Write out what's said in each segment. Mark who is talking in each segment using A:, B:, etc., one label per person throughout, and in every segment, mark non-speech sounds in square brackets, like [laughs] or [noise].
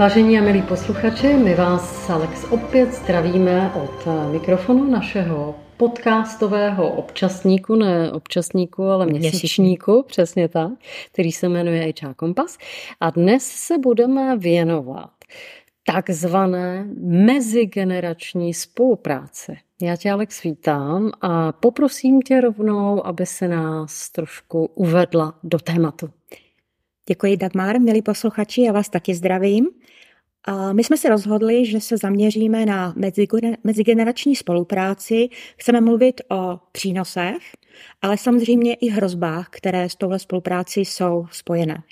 A: Vážení a milí posluchači, my vás, Alex, opět zdravíme od mikrofonu našeho podcastového občasníku, ne občasníku, ale měsíčníku, přesně tak, který se jmenuje HR Kompas. A dnes se budeme věnovat takzvané mezigenerační spolupráci. Já tě, Alex, vítám a poprosím tě rovnou, aby se nás trošku uvedla do tématu.
B: Děkuji, Dagmar. Milí posluchači, já vás taky zdravím. My jsme se rozhodli, že se zaměříme na mezigenerační spolupráci. Chceme mluvit o přínosech, ale samozřejmě i hrozbách, které s touhle spolupráci jsou spojené.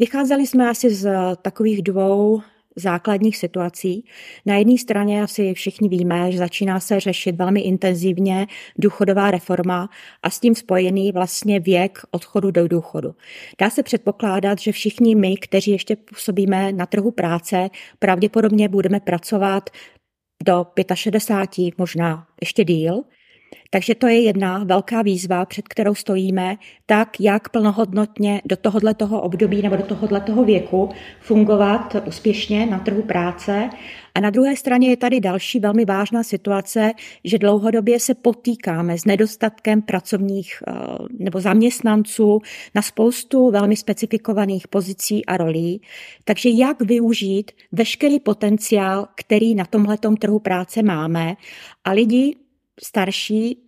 B: Vycházeli jsme asi z takových dvou základních situací. Na jedné straně asi všichni víme, že začíná se řešit velmi intenzivně důchodová reforma a s tím spojený vlastně věk odchodu do důchodu. Dá se předpokládat, že všichni my, kteří ještě působíme na trhu práce, pravděpodobně budeme pracovat do 65, možná ještě díl. Takže to je jedna velká výzva, před kterou stojíme, tak jak plnohodnotně do tohohle toho období nebo do tohohle toho věku fungovat úspěšně na trhu práce. A na druhé straně je tady další velmi vážná situace, že dlouhodobě se potýkáme s nedostatkem pracovních eh, nebo zaměstnanců na spoustu velmi specifikovaných pozicí a rolí. Takže jak využít veškerý potenciál, který na tomhletom trhu práce máme a lidi starší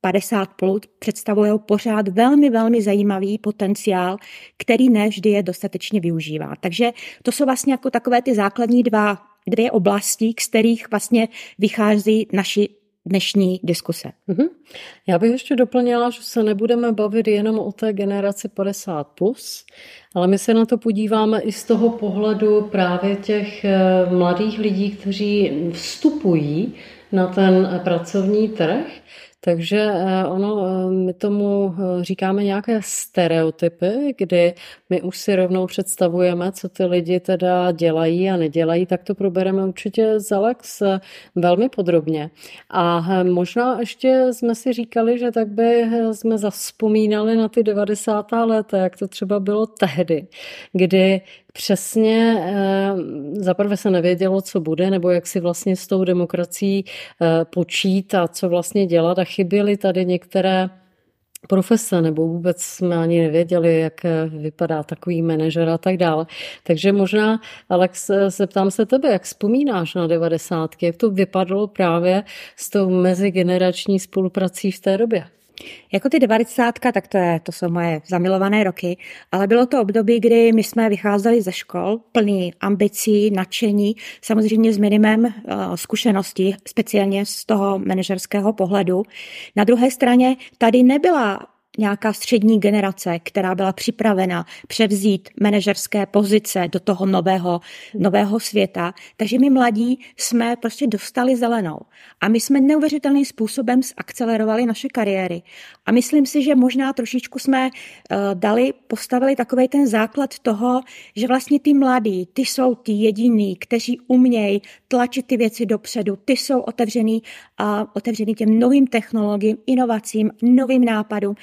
B: 50 plus představují pořád velmi, velmi zajímavý potenciál, který ne vždy je dostatečně využívá. Takže to jsou vlastně jako takové ty základní dva, dvě oblasti, z kterých vlastně vychází naši dnešní diskuse. Mm-hmm.
A: Já bych ještě doplnila, že se nebudeme bavit jenom o té generaci 50+, plus, ale my se na to podíváme i z toho pohledu právě těch eh, mladých lidí, kteří vstupují na ten pracovní trh. Takže eh, ono, eh, my tomu eh, říkáme nějaké stereotypy, kdy my už si rovnou představujeme, co ty lidi teda dělají a nedělají, tak to probereme určitě z Alex velmi podrobně. A možná ještě jsme si říkali, že tak by jsme zaspomínali na ty 90. léta, jak to třeba bylo tehdy, kdy přesně eh, zaprvé se nevědělo, co bude, nebo jak si vlastně s tou demokracií eh, počítat, co vlastně dělat a chyběly tady některé profese, nebo vůbec jsme ani nevěděli, jak eh, vypadá takový manažer a tak dále. Takže možná, Alex, zeptám se tebe, jak vzpomínáš na devadesátky, jak to vypadalo právě s tou mezigenerační spoluprací v té době?
B: Jako ty devadesátka, tak to, je, to jsou moje zamilované roky, ale bylo to období, kdy my jsme vycházeli ze škol plný ambicí, nadšení, samozřejmě s minimem uh, zkušeností, speciálně z toho manažerského pohledu. Na druhé straně tady nebyla nějaká střední generace, která byla připravena převzít manažerské pozice do toho nového, nového světa. Takže my mladí jsme prostě dostali zelenou. A my jsme neuvěřitelným způsobem zakcelerovali naše kariéry. A myslím si, že možná trošičku jsme uh, dali, postavili takový ten základ toho, že vlastně ty mladí, ty jsou ty jediní, kteří umějí tlačit ty věci dopředu, ty jsou otevřený, uh, otevřený těm novým technologiím, inovacím, novým nápadům.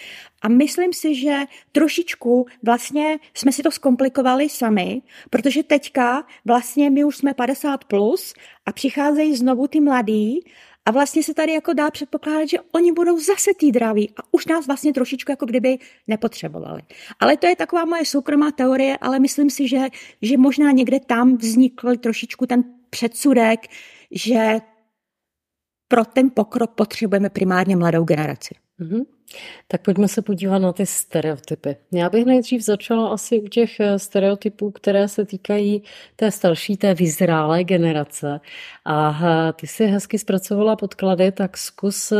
B: A myslím si, že trošičku vlastně jsme si to zkomplikovali sami, protože teďka vlastně my už jsme 50 plus a přicházejí znovu ty mladí a vlastně se tady jako dá předpokládat, že oni budou zase tý draví a už nás vlastně trošičku jako kdyby nepotřebovali. Ale to je taková moje soukromá teorie, ale myslím si, že, že možná někde tam vznikl trošičku ten předsudek, že pro ten pokrok potřebujeme primárně mladou generaci.
A: Mm-hmm. Tak pojďme se podívat na ty stereotypy. Já bych nejdřív začala asi u těch eh, stereotypů, které se týkají té starší, té vyzrálé generace. A eh, ty si hezky zpracovala podklady, tak zkus eh,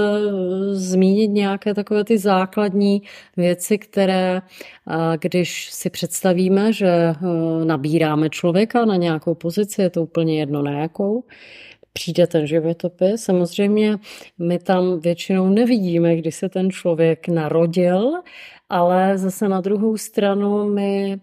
A: zmínit nějaké takové ty základní věci, které, když si představíme, že nabíráme člověka na nějakou pozici, je to úplně jedno na jakou, přijde ten životopis. Samozřejmě my tam většinou nevidíme, kdy se ten člověk narodil, ale zase na druhou stranu my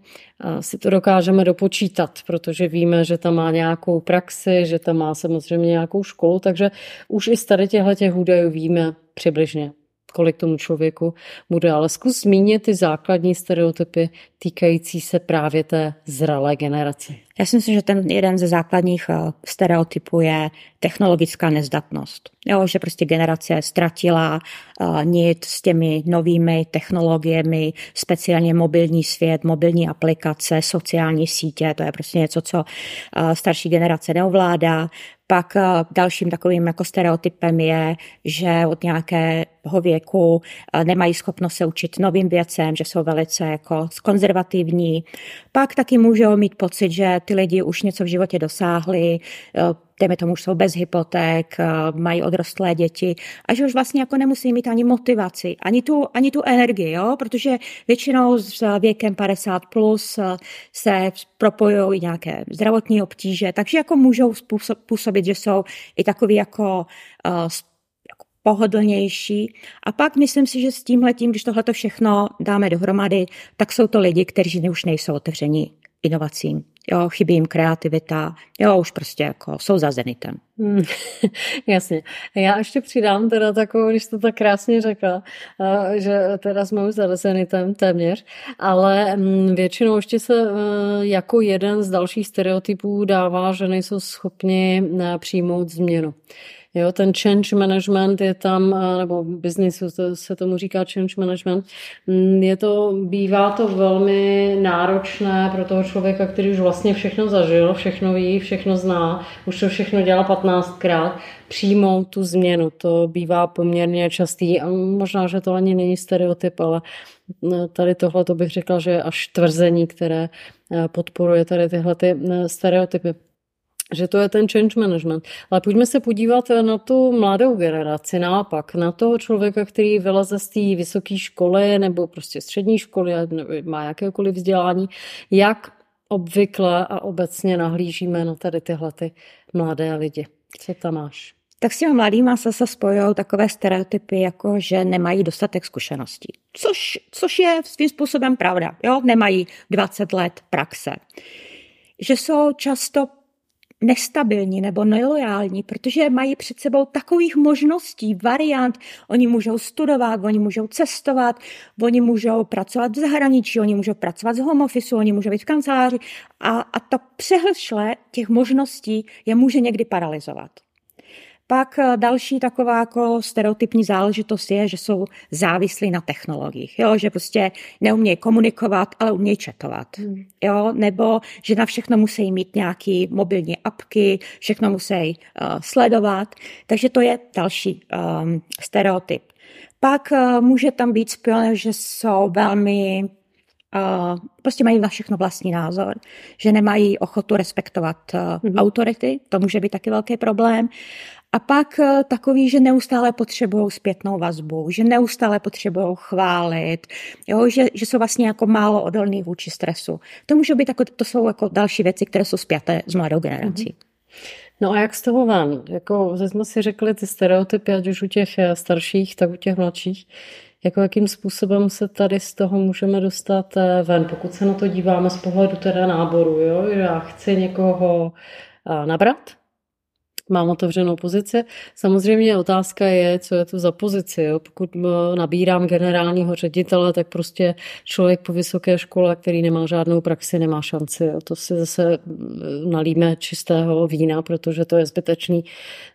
A: si to dokážeme dopočítat, protože víme, že tam má nějakou praxi, že tam má samozřejmě nějakou školu, takže už i z tady těchto těch údajů víme přibližně kolik tomu člověku bude. Ale zkus zmínit ty základní stereotypy týkající se právě té zralé generace.
B: Já si myslím, že ten jeden ze základních eh, stereotypů je technologická nezdatnost. Jo, že prostě generace ztratila uh, nit s těmi novými technologiemi, speciálně mobilní svět, mobilní aplikace, sociální sítě, to je prostě něco, co uh, starší generace neovládá. Pak dalším takovým jako stereotypem je, že od nějakého věku nemají schopnost se učit novým věcem, že jsou velice jako konzervativní. Pak taky můžou mít pocit, že ty lidi už něco v životě dosáhli, dejme tomu, už jsou bez hypoték, eh, mají odrostlé děti a že už vlastně jako nemusí mít ani motivaci, ani tu, ani tu energii, jo? protože většinou s věkem 50 plus eh, se propojují nějaké zdravotní obtíže, takže jako můžou působit, že jsou i takový jako uh, pohodlnější. A pak myslím si, že s tímhletím, když tohle všechno dáme dohromady, tak jsou to lidi, kteří už nejsou otevření inovacím. Jo, chybí jim kreativita, jo, už prostě jako jsou za zenitem. Hmm, [laughs]
A: jasně. Já ještě přidám teda takovou, když to tak krásně řekla, eh, že teda jsme už za zenitem téměř, ale mm, většinou ještě se eh, jako jeden z dalších stereotypů dává, že nejsou schopni eh, přijmout změnu. Jo, ten change management je tam, nebo biznisu se tomu říká change management, mm, je to, bývá to velmi náročné pro toho člověka, který už vlastně všechno zažil, všechno ví, všechno zná, už to všechno dělá 15krát, přijmout tu změnu. To bývá poměrně častý a možná, že to ani není stereotyp, ale no, tady tohle to bych řekla, že je až tvrzení, které eh, podporuje tady tyhle ty eh, stereotypy že to je ten change management. Ale pojďme se podívat na tu mladou generaci, naopak, na toho člověka, který vyleze z té vysoké školy nebo prostě střední školy, má jakékoliv vzdělání, jak obvykle a obecně nahlížíme na tady tyhle ty mladé lidi. Co tam máš?
B: Tak s těmi mladými se, se spojují takové stereotypy, jako že nemají dostatek zkušeností. Což, což je svým způsobem pravda. Jo? Nemají 20 let praxe. Že jsou často nestabilní nebo nelojální, protože mají před sebou takových možností, variant. Oni můžou studovat, oni můžou cestovat, oni můžou pracovat v zahraničí, oni můžou pracovat z home office, oni můžou být v kanceláři a, a to přehlšle těch možností je může někdy paralizovat. Pak eh, další taková jako stereotypní záležitost je, že jsou závislí na technologiích, jo? že prostě neumějí komunikovat, ale umějí četovat. Hmm. Jo? Nebo že na všechno musí mít nějaký mobilní apky, všechno musí uh, sledovat. Takže to je další um, stereotyp. Pak uh, může tam být spojené, že jsou velmi Uh, prostě mají na všechno vlastní názor, že nemají ochotu respektovat uh, mm-hmm. autority, to může být taky velký problém. A pak eh, takový, že neustále potřebují zpětnou vazbu, že neustále potřebují chválit, jo, že, že jsou vlastně jako málo odolný vůči stresu. To může být jako, to jsou jako další věci, které jsou spjaté s mladou generací. Mm-hmm.
A: No a jak z toho ven? Jako jsme si řekli ty stereotypy, ať už u těch eh, starších, tak u těch mladších. Jako jakým způsobem se tady z toho můžeme dostat eh, ven, pokud se na to díváme z pohledu teda náboru, jo? Já chci někoho nabrat, mám otevřenou pozici. Samozřejmě otázka je, co je to za pozici. Jo? Pokud nabírám generálního ředitele, tak prostě člověk po vysoké škole, který nemá žádnou praxi, nemá šanci. Jo? To si zase nalíme čistého vína, protože to je zbytečný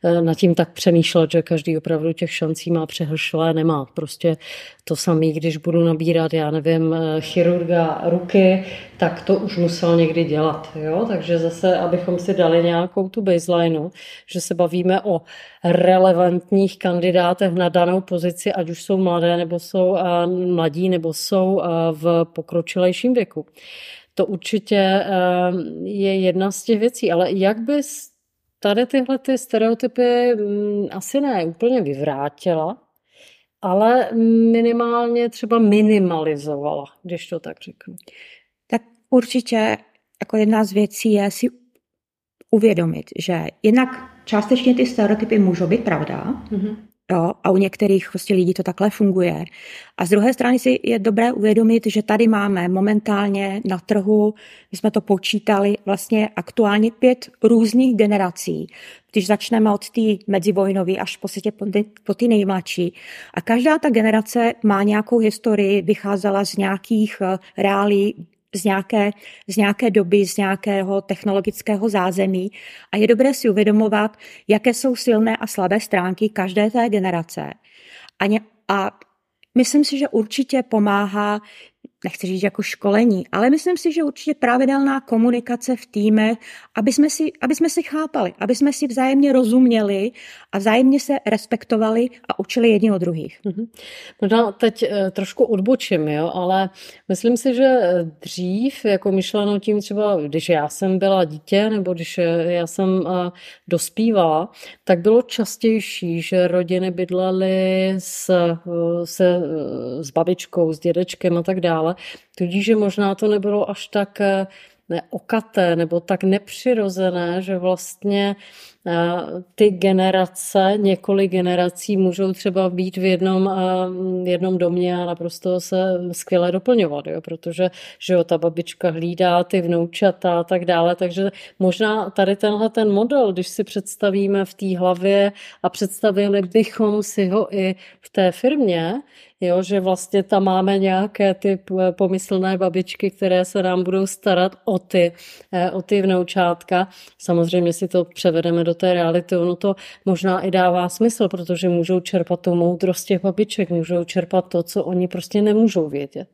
A: e, nad tím tak přemýšlet, že každý opravdu těch šancí má přehršlé, nemá. Prostě to samé, když budu nabírat, já nevím, chirurga ruky, tak to už musel někdy dělat. Jo? Takže zase, abychom si dali nějakou tu baseline, že se bavíme o relevantních kandidátech na danou pozici, ať už jsou mladé, nebo jsou mladí, nebo jsou v pokročilejším věku. To určitě eh, je jedna z těch věcí, ale jak bys tady tyhle ty stereotypy mm, asi ne úplně vyvrátila, ale minimálně třeba minimalizovala, když to tak řeknu.
B: Tak určitě jako jedna z věcí je si uvědomit, že jednak částečně ty stereotypy můžou být pravda, mm-hmm. jo, a u některých prostě lidí to takhle funguje. A z druhé strany si je dobré uvědomit, že tady máme momentálně na trhu, my jsme to počítali, vlastně aktuálně pět různých generací. Když začneme od té medzivojnové až po, po, ty, po ty nejmladší. A každá ta generace má nějakou historii, vycházela z nějakých uh, reálí z nějaké, z nějaké doby, z nějakého technologického zázemí a je dobré si uvědomovat, jaké jsou silné a slabé stránky každé té generace. A, ně, a myslím si, že určitě pomáhá nechci říct jako školení, ale myslím si, že určitě pravidelná komunikace v týmech, aby jsme si, aby jsme si chápali, aby jsme si vzájemně rozuměli a vzájemně se respektovali a učili jedni od druhých.
A: Možná teď eh, trošku odbočím, jo, ale myslím si, že dřív, jako myšleno tím třeba, když já jsem byla dítě nebo když eh, já jsem eh, dospívala, tak bylo častější, že rodiny bydlely s, se, s babičkou, s dědečkem a tak dále tudíž že možná to nebylo až tak eh, neokaté nebo tak nepřirozené, že vlastně ty generace, několik generací můžou třeba být v jednom, v jednom domě a naprosto se skvěle doplňovat, jo? protože že jo, ta babička hlídá ty vnoučata a tak dále, takže možná tady tenhle ten model, když si představíme v té hlavě a představili bychom si ho i v té firmě, jo, že vlastně tam máme nějaké ty pomyslné babičky, které se nám budou starat o ty, eh, o ty vnoučátka. Samozřejmě si to převedeme do do té reality, ono to možná i dává smysl, protože můžou čerpat tu moudrost těch babiček, můžou čerpat to, co oni prostě nemůžou vědět.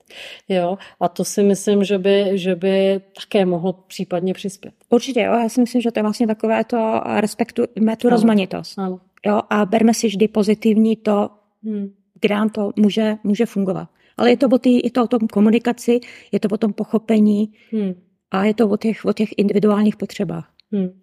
A: Jo? A to si myslím, že by, že by také mohlo případně přispět.
B: Určitě, jo. Já si myslím, že to je vlastně takové to respektujeme tu ano. rozmanitost. Ano. Jo, a berme si vždy pozitivní to, hmm. kde nám to může, může fungovat. Ale je to, o tý, je to o tom komunikaci, je to o tom pochopení hmm. a je to o těch, o těch individuálních potřebách. Hmm.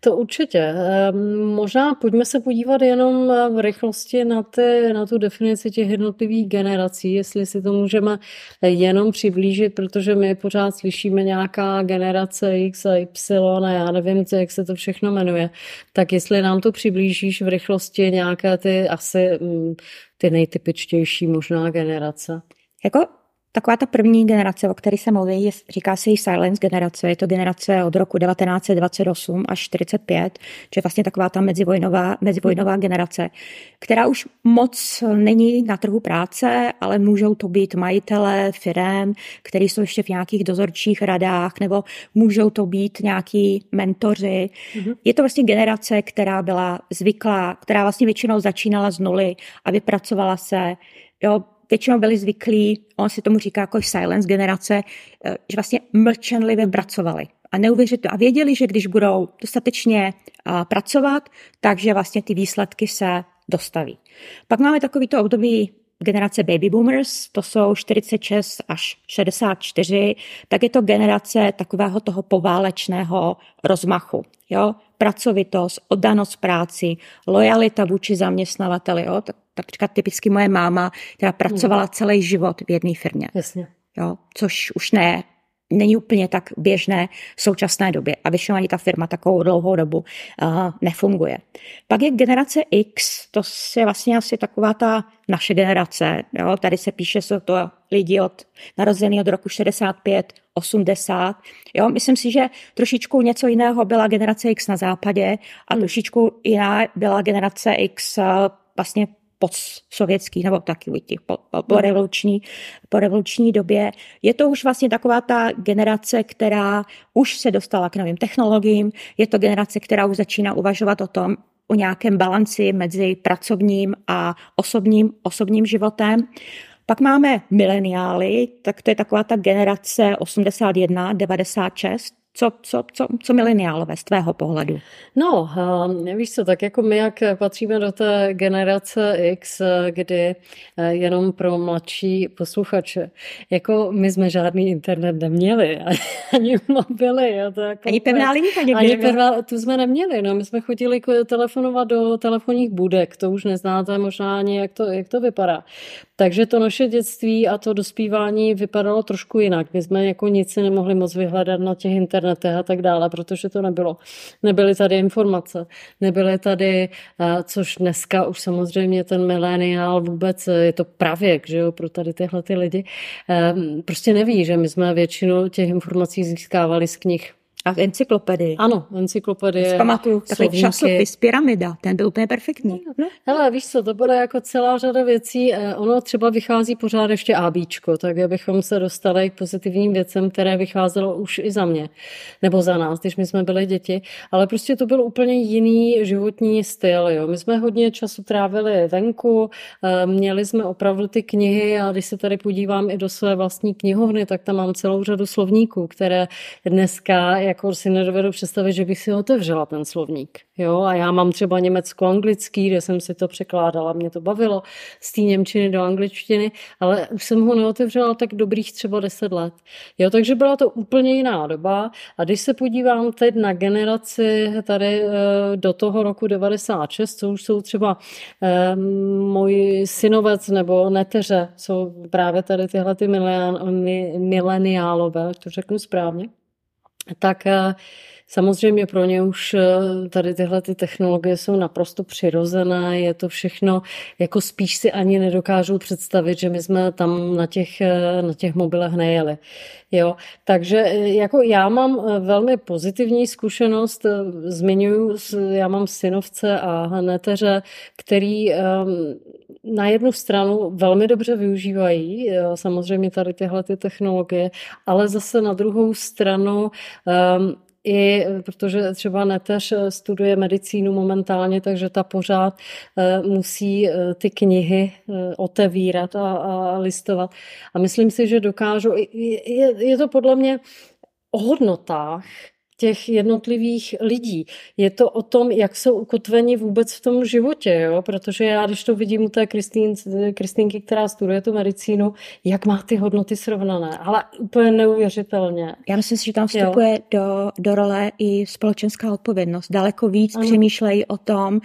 A: To určitě. Ehm, možná pojďme se podívat jenom v rychlosti na, ty, na tu definici těch jednotlivých generací, jestli si to můžeme jenom přiblížit, protože my pořád slyšíme nějaká generace X a Y a já nevím, jak se to všechno jmenuje. Tak jestli nám to přiblížíš v rychlosti nějaké ty asi mm, ty nejtypičtější možná generace.
B: Jako Taková ta první generace, o které se mluví, je, říká se jí silence generace. Je to generace od roku 1928 až 45, že je vlastně taková ta mezivojnová, mezivojnová generace, která už moc není na trhu práce, ale můžou to být majitelé firem, kteří jsou ještě v nějakých dozorčích radách, nebo můžou to být nějaký mentoři. Mm-hmm. Je to vlastně generace, která byla zvyklá, která vlastně většinou začínala z nuly a vypracovala se Jo, většinou byli zvyklí, on si tomu říká jako silence generace, eh, že vlastně mlčenlivě pracovali a neuvěřit. A věděli, že když budou dostatečně pracovat, takže vlastně ty výsledky se dostaví. Pak máme takovýto období generace baby boomers, to jsou 46 až 64, tak je to generace takového toho poválečného rozmachu. Jo? Pracovitost, oddanost práci, lojalita vůči zaměstnavateli. Jo? Tak takřka typicky moje máma, která pracovala celý život v jedné firmě.
A: Jasně.
B: Jo, což už ne, není úplně tak běžné v současné době a většinou ani ta firma takovou dlouhou dobu uh, nefunguje. Pak je generace X, to je vlastně asi taková ta naše generace. Jo? Tady se píše, jsou to lidi od narozený od roku 65, 80. Jo? Myslím si, že trošičku něco jiného byla generace X na západě a hmm. trošičku jiná byla generace X uh, vlastně postsovětský nebo taky těch po, po, po, revoluční, po revoluční době. Je to už vlastně taková ta generace, která už se dostala k novým technologiím, je to generace, která už začíná uvažovat o tom, o nějakém balanci mezi pracovním a osobním, osobním životem. Pak máme mileniály, tak to je taková ta generace 81, 96, co, co, co, co mileniálové z tvého pohledu?
A: No, víš co, tak jako my, jak patříme do té generace X, kdy eh, jenom pro mladší posluchače, jako my jsme žádný internet neměli, [laughs] ani mobily. Jo, to jako,
B: ani pevná linka
A: Ani pevná, tu jsme neměli, no, my jsme chodili telefonovat do telefonních budek, to už neznáte možná ani, jak to, jak to vypadá. Takže to naše dětství a to dospívání vypadalo trošku jinak. My jsme jako nic si nemohli moc vyhledat na těch internetech a tak dále, protože to nebylo. Nebyly tady informace, nebyly tady, eh, což dneska už samozřejmě ten mileniál vůbec eh, je to pravěk, že jo, pro tady tyhle ty lidi. Eh, prostě neví, že my jsme většinu těch informací získávali z knih
B: A v encyklopedii.
A: Ano, encyklopedie.
B: Pamatuju takový časopis Pyramida, ten byl úplně perfektní.
A: No. Hele, víš co, to bude jako celá řada věcí. Eh, ono třeba vychází pořád ještě ABíčko, tak abychom se dostali k pozitivním věcem, které vycházelo už i za mě, nebo za nás, když my jsme byli děti. Ale prostě to byl úplně jiný životní styl. Jo. My jsme hodně času trávili venku, eh, měli jsme opravdu ty knihy a když se tady podívám i do své vlastní knihovny, tak tam mám celou řadu slovníků, které dneska jako si nedovedu představit, že bych si otevřela ten slovník. Jo? A já mám třeba německo-anglický, kde jsem si to překládala, mě to bavilo z té Němčiny do angličtiny, ale už jsem ho neotevřela tak dobrých třeba deset let. Jo? Takže byla to úplně jiná doba a když se podívám teď na generaci tady eh, do toho roku 96, co už jsou třeba eh, můj synovec nebo neteře, jsou právě tady tyhle ty mileniálové, to řeknu správně, tak eh, samozřejmě pro ně už eh, tady tyhle ty technologie jsou naprosto přirozené, je to všechno, jako spíš si ani nedokážou představit, že my jsme tam na těch, eh, na těch mobilech nejeli. Jo, takže jako já mám velmi pozitivní zkušenost, zmiňuju, já mám synovce a neteře, který na jednu stranu velmi dobře využívají samozřejmě tady tyhle ty technologie, ale zase na druhou stranu um, i protože třeba Neteř studuje medicínu momentálně, takže ta pořád uh, musí ty knihy otevírat a, a listovat. A myslím si, že dokážu, je, je to podle mě o hodnotách, těch jednotlivých lidí. Je to o tom, jak jsou ukotveni vůbec v tom životě, jo? protože já, když to vidím u té Kristýn, Kristýnky, která studuje tu medicínu, jak má ty hodnoty srovnané, ale úplně neuvěřitelně.
B: Já myslím si, že tam vstupuje do, do role i společenská odpovědnost. Daleko víc ano. přemýšlejí o tom,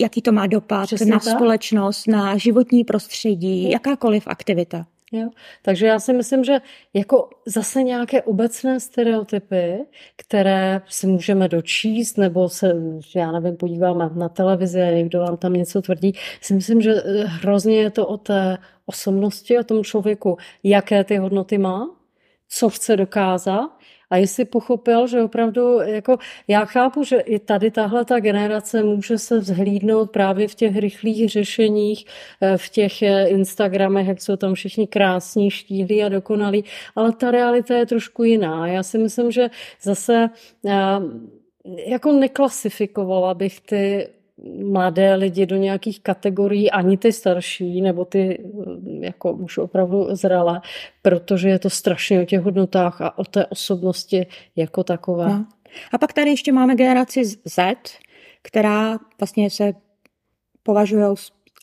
B: jaký to má dopad Přesně na tak. společnost, na životní prostředí, jakákoliv aktivita.
A: Jo? Takže já si myslím, že jako zase nějaké obecné stereotypy, které si můžeme dočíst, nebo se, já nevím, podíváme na televizi a někdo vám tam něco tvrdí, si myslím, že eh, hrozně je to o té osobnosti, o tom člověku, jaké ty hodnoty má, co chce dokázat a jestli pochopil, že opravdu, jako já chápu, že i tady tahle ta generace může se vzhlídnout právě v těch rychlých řešeních, eh, v těch eh, Instagramech, jak jsou tam všichni krásní, štíhlí a dokonalí, ale ta realita je trošku jiná. Já si myslím, že zase eh, jako neklasifikovala bych ty mladé lidi do nějakých kategorií, ani ty starší, nebo ty jako už opravdu zralé, protože je to strašně o těch hodnotách a o té osobnosti jako takové. No.
B: A pak tady ještě máme generaci Z, která vlastně se považují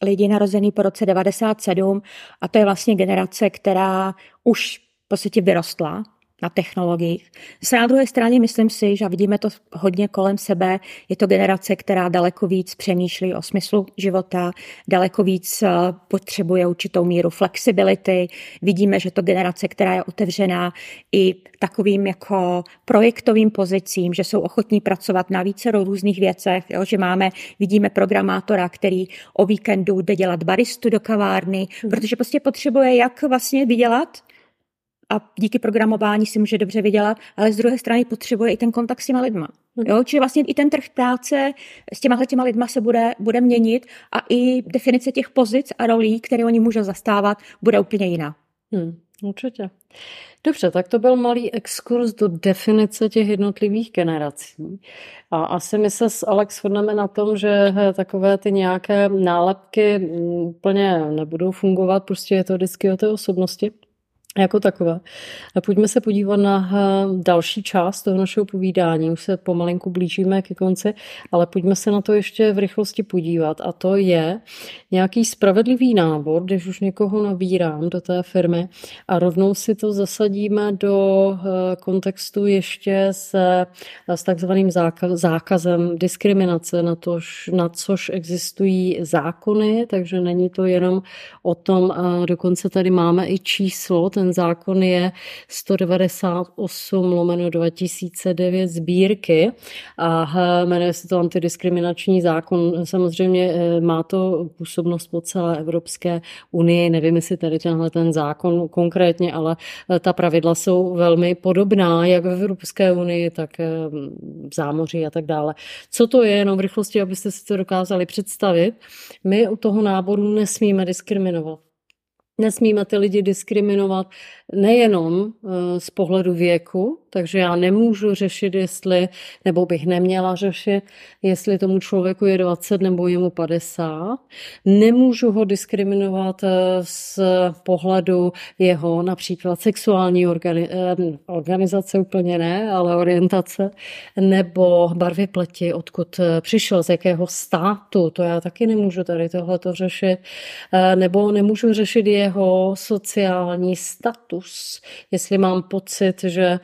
B: lidi narozený po roce 97 a to je vlastně generace, která už v podstatě vyrostla na technologiích. Se na druhé straně myslím si, že vidíme to hodně kolem sebe, je to generace, která daleko víc přemýšlí o smyslu života, daleko víc eh, potřebuje určitou míru flexibility. Vidíme, že to generace, která je otevřená i takovým jako projektovým pozicím, že jsou ochotní pracovat na více různých věcech, jo, že máme, vidíme programátora, který o víkendu jde dělat baristu do kavárny, hmm. protože prostě potřebuje jak vlastně vydělat, a díky programování si může dobře vydělat, ale z druhé strany potřebuje i ten kontakt s těma lidma. Mhm. Jo? Čili vlastně i ten trh práce s těma těma lidma se bude, bude měnit a i definice těch pozic a rolí, které oni můžou zastávat, bude úplně jiná.
A: Hmm, určitě. Dobře, tak to byl malý exkurs do definice těch jednotlivých generací. A asi my se s Alex shodneme na tom, že takové ty nějaké nálepky mm, úplně nebudou fungovat, prostě je to vždycky o té osobnosti jako takové. A pojďme se podívat na eh, další část toho našeho povídání. Už se pomalinku blížíme ke konci, ale pojďme se na to ještě v rychlosti podívat. A to je nějaký spravedlivý nábor, když už někoho nabírám do té firmy a rovnou si to zasadíme do eh, kontextu ještě se, s takzvaným zákazem diskriminace, na, tož, na což existují zákony, takže není to jenom o tom, dokonce tady máme i číslo, ten ten zákon je 198 lomeno 2009 sbírky a jmenuje se to antidiskriminační zákon. Samozřejmě má to působnost po celé Evropské unii. Nevím, jestli tady tenhle ten zákon konkrétně, ale ta pravidla jsou velmi podobná, jak v Evropské unii, tak v zámoří a tak dále. Co to je, jenom v rychlosti, abyste si to dokázali představit. My u toho náboru nesmíme diskriminovat. Nesmíme ty lidi diskriminovat nejenom eh, z pohledu věku, takže já nemůžu řešit, jestli, nebo bych neměla řešit, jestli tomu člověku je 20 nebo je mu 50. Nemůžu ho diskriminovat eh, z pohledu jeho například sexuální organi- eh, organizace, úplně ne, ale orientace, nebo barvy pleti, odkud přišel, z jakého státu, to já taky nemůžu tady tohleto řešit, nebo nemůžu řešit jeho sociální status jestli mám pocit, že eh,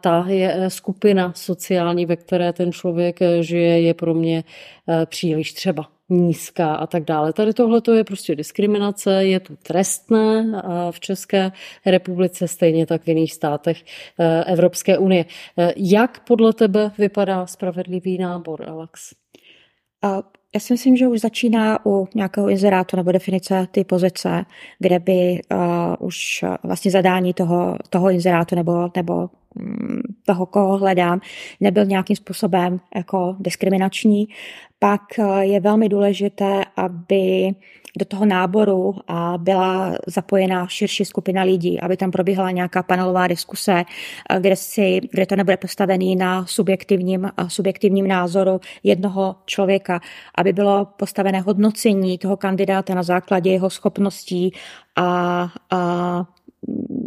A: ta je eh, skupina sociální, ve které ten člověk eh, žije, je pro mě příliš třeba nízká a tak dále. Tady tohle je prostě diskriminace, je to trestné v České republice, stejně tak v jiných státech Evropské unie. Jak podle tebe vypadá spravedlivý nábor, Alex?
B: Já si myslím, že už začíná u nějakého inzerátu nebo definice ty pozice, kde by uh, už vlastně zadání toho, toho inzerátu nebo, nebo um, toho, koho hledám, nebyl nějakým způsobem jako diskriminační. Pak uh, je velmi důležité, aby do toho náboru byla zapojena širší skupina lidí, aby tam probíhala nějaká panelová diskuse, kde, si, kde to nebude postavený na subjektivním, subjektivním názoru jednoho člověka, aby bylo postavené hodnocení toho kandidáta na základě jeho schopností a, a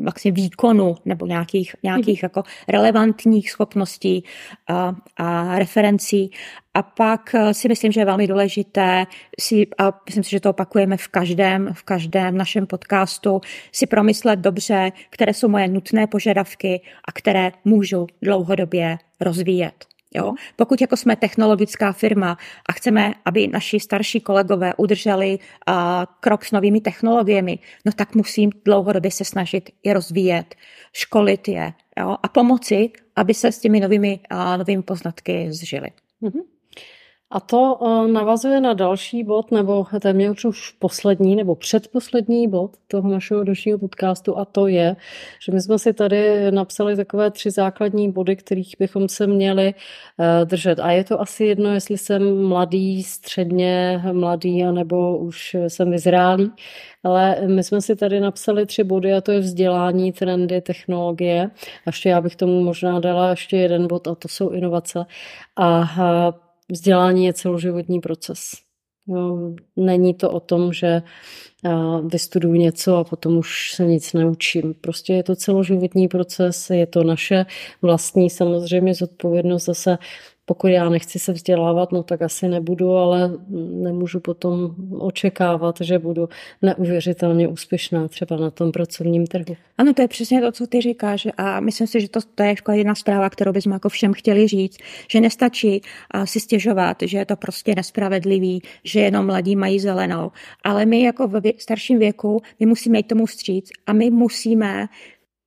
B: vlastně výkonu nebo nějakých, nějakých jako relevantních schopností a, a referencí. A pak eh, si myslím, že je velmi důležité si, a myslím si, že to opakujeme v každém, v každém našem podcastu, si promyslet dobře, které jsou moje nutné požadavky a které můžu dlouhodobě rozvíjet. Jo? Pokud jako jsme technologická firma a chceme, aby naši starší kolegové udrželi uh, krok s novými technologiemi, no tak musím dlouhodobě se snažit je rozvíjet, školit je jo? a pomoci, aby se s těmi novými, uh, novými poznatky zžili. Mm-hmm.
A: A to eh, navazuje na další bod, nebo téměř už poslední nebo předposlední bod toho našeho dnešního podcastu a to je, že my jsme si tady napsali takové tři základní body, kterých bychom se měli eh, držet. A je to asi jedno, jestli jsem mladý, středně mladý, anebo už jsem vyzrálý. Ale my jsme si tady napsali tři body a to je vzdělání, trendy, technologie. A ještě já bych tomu možná dala ještě jeden bod a to jsou inovace. A vzdělání je celoživotní proces. Jo, není to o tom, že vystuduju něco a potom už se nic neučím. Prostě je to celoživotní proces, je to naše vlastní samozřejmě zodpovědnost zase pokud já nechci se vzdělávat, no tak asi nebudu, ale nemůžu potom očekávat, že budu neuvěřitelně úspěšná třeba na tom pracovním trhu.
B: Ano, to je přesně to, co ty říkáš a myslím si, že to, to je jako jedna zpráva, kterou bychom jako všem chtěli říct, že nestačí si stěžovat, že je to prostě nespravedlivý, že jenom mladí mají zelenou, ale my jako v starším věku, my musíme jít tomu vstříc a my musíme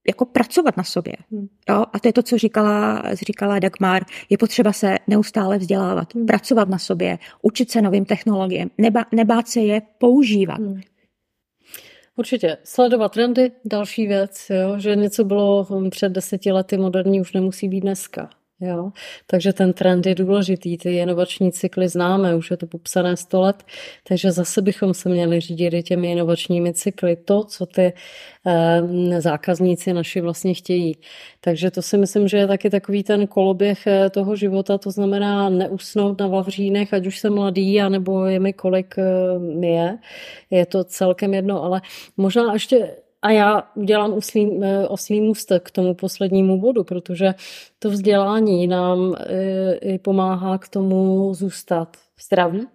B: jako pracovat na sobě. Hmm. Jo? A to je to, co říkala, říkala Dagmar. Je potřeba se neustále vzdělávat, hmm. pracovat na sobě, učit se novým technologiím, neba, nebát se je používat. Hmm.
A: Určitě. Sledovat trendy, další věc, jo? že něco bylo před deseti lety moderní, už nemusí být dneska. Jo? Takže ten trend je důležitý, ty inovační cykly známe, už je to popsané 100 let, takže zase bychom se měli řídit i těmi inovačními cykly, to, co ty eh, zákazníci naši vlastně chtějí. Takže to si myslím, že je taky takový ten koloběh eh, toho života, to znamená neusnout na vavřínech, ať už jsem mladý, anebo je mi kolik eh, je, je to celkem jedno, ale možná ještě a já udělám oslý, eh, oslý můstek k tomu poslednímu bodu, protože to vzdělání nám eh, pomáhá k tomu zůstat zdraví,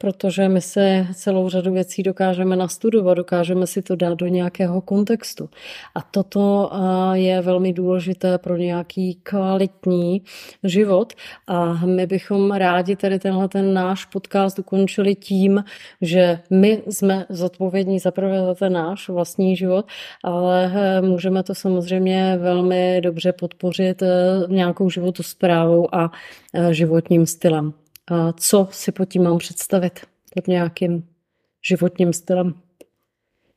A: protože my se celou řadu věcí dokážeme nastudovat, dokážeme si to dát do nějakého kontextu. A toto je velmi důležité pro nějaký kvalitní život. A my bychom rádi tady tenhle ten náš podcast ukončili tím, že my jsme zodpovědní za prvé za ten náš vlastní život, ale eh, můžeme to samozřejmě velmi dobře podpořit eh, nějakou životosprávou a eh, životním stylem. A co si pod tím mám představit? Pod nějakým životním stylem?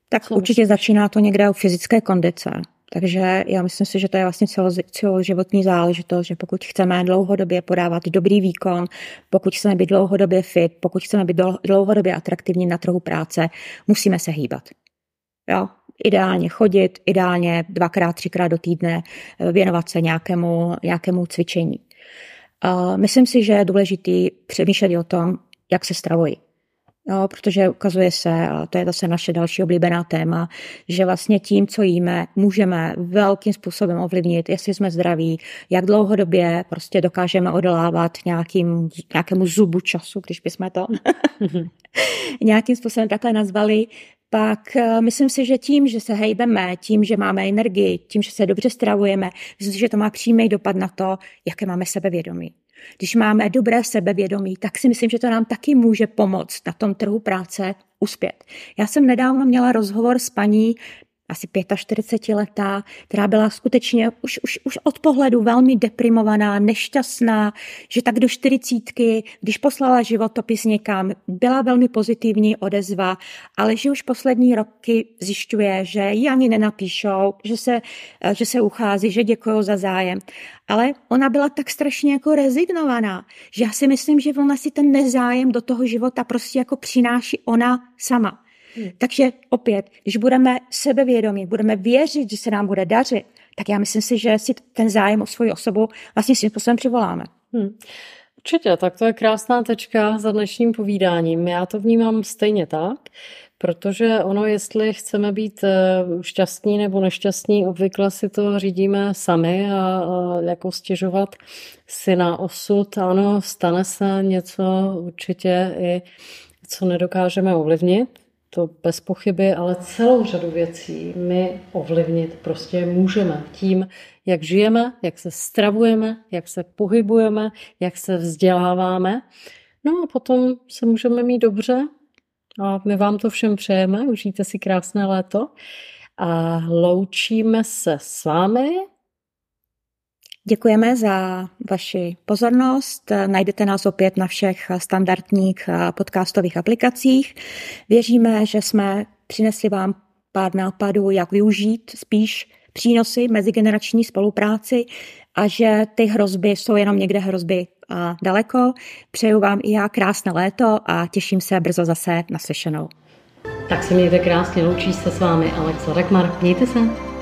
B: Tak co určitě myslíš? začíná to někde u fyzické kondice. Takže já myslím si, že to je vlastně celo, celoživotní záležitost, že pokud chceme dlouhodobě podávat dobrý výkon, pokud chceme být dlouhodobě fit, pokud chceme být dlouhodobě atraktivní na trhu práce, musíme se hýbat. Jo? Ideálně chodit, ideálně dvakrát, třikrát do týdne eh, věnovat se nějakému, nějakému cvičení. Myslím si, že je důležité přemýšlet o tom, jak se stravují. No, protože ukazuje se, a to je zase naše další oblíbená téma, že vlastně tím, co jíme, můžeme velkým způsobem ovlivnit, jestli jsme zdraví, jak dlouhodobě prostě dokážeme odolávat nějakým, nějakému zubu času, když bychom to [laughs] nějakým způsobem takhle nazvali, pak eh, myslím si, že tím, že se hejbeme, tím, že máme energii, tím, že se dobře stravujeme, myslím si, že to má přímý dopad na to, jaké máme sebevědomí. Když máme dobré sebevědomí, tak si myslím, že to nám taky může pomoct na tom trhu práce uspět. Já jsem nedávno měla rozhovor s paní asi 45 letá, která byla skutečně už, už, už od pohledu velmi deprimovaná, nešťastná, že tak do čtyřicítky, když poslala životopis někam, byla velmi pozitivní odezva, ale že už poslední roky zjišťuje, že ji ani nenapíšou, že se, že se uchází, že děkují za zájem. Ale ona byla tak strašně jako rezignovaná, že já si myslím, že ona si ten nezájem do toho života prostě jako přináší ona sama. Takže opět, když budeme sebevědomí, budeme věřit, že se nám bude dařit, tak já myslím si, že si ten zájem o svoji osobu vlastně svým způsobem přivoláme. Hmm.
A: Určitě, tak to je krásná tečka za dnešním povídáním. Já to vnímám stejně tak, protože ono, jestli chceme být eh, šťastní nebo nešťastní, obvykle si to řídíme sami a jako stěžovat si na osud. Ano, stane se něco určitě i co nedokážeme ovlivnit, to bez pochyby, ale celou řadu věcí my ovlivnit prostě můžeme tím, jak žijeme, jak se stravujeme, jak se pohybujeme, jak se vzděláváme. No a potom se můžeme mít dobře a my vám to všem přejeme, užijte si krásné léto a loučíme se s vámi
B: Děkujeme za vaši pozornost. Najdete nás opět na všech standardních podcastových aplikacích. Věříme, že jsme přinesli vám pár nápadů, jak využít spíš přínosy mezigenerační spolupráci a že ty hrozby jsou jenom někde hrozby a daleko. Přeju vám i já krásné léto a těším se brzo zase na slyšenou.
A: Tak se mějte krásně, loučí se s vámi Alexa Rekmar. Mějte se.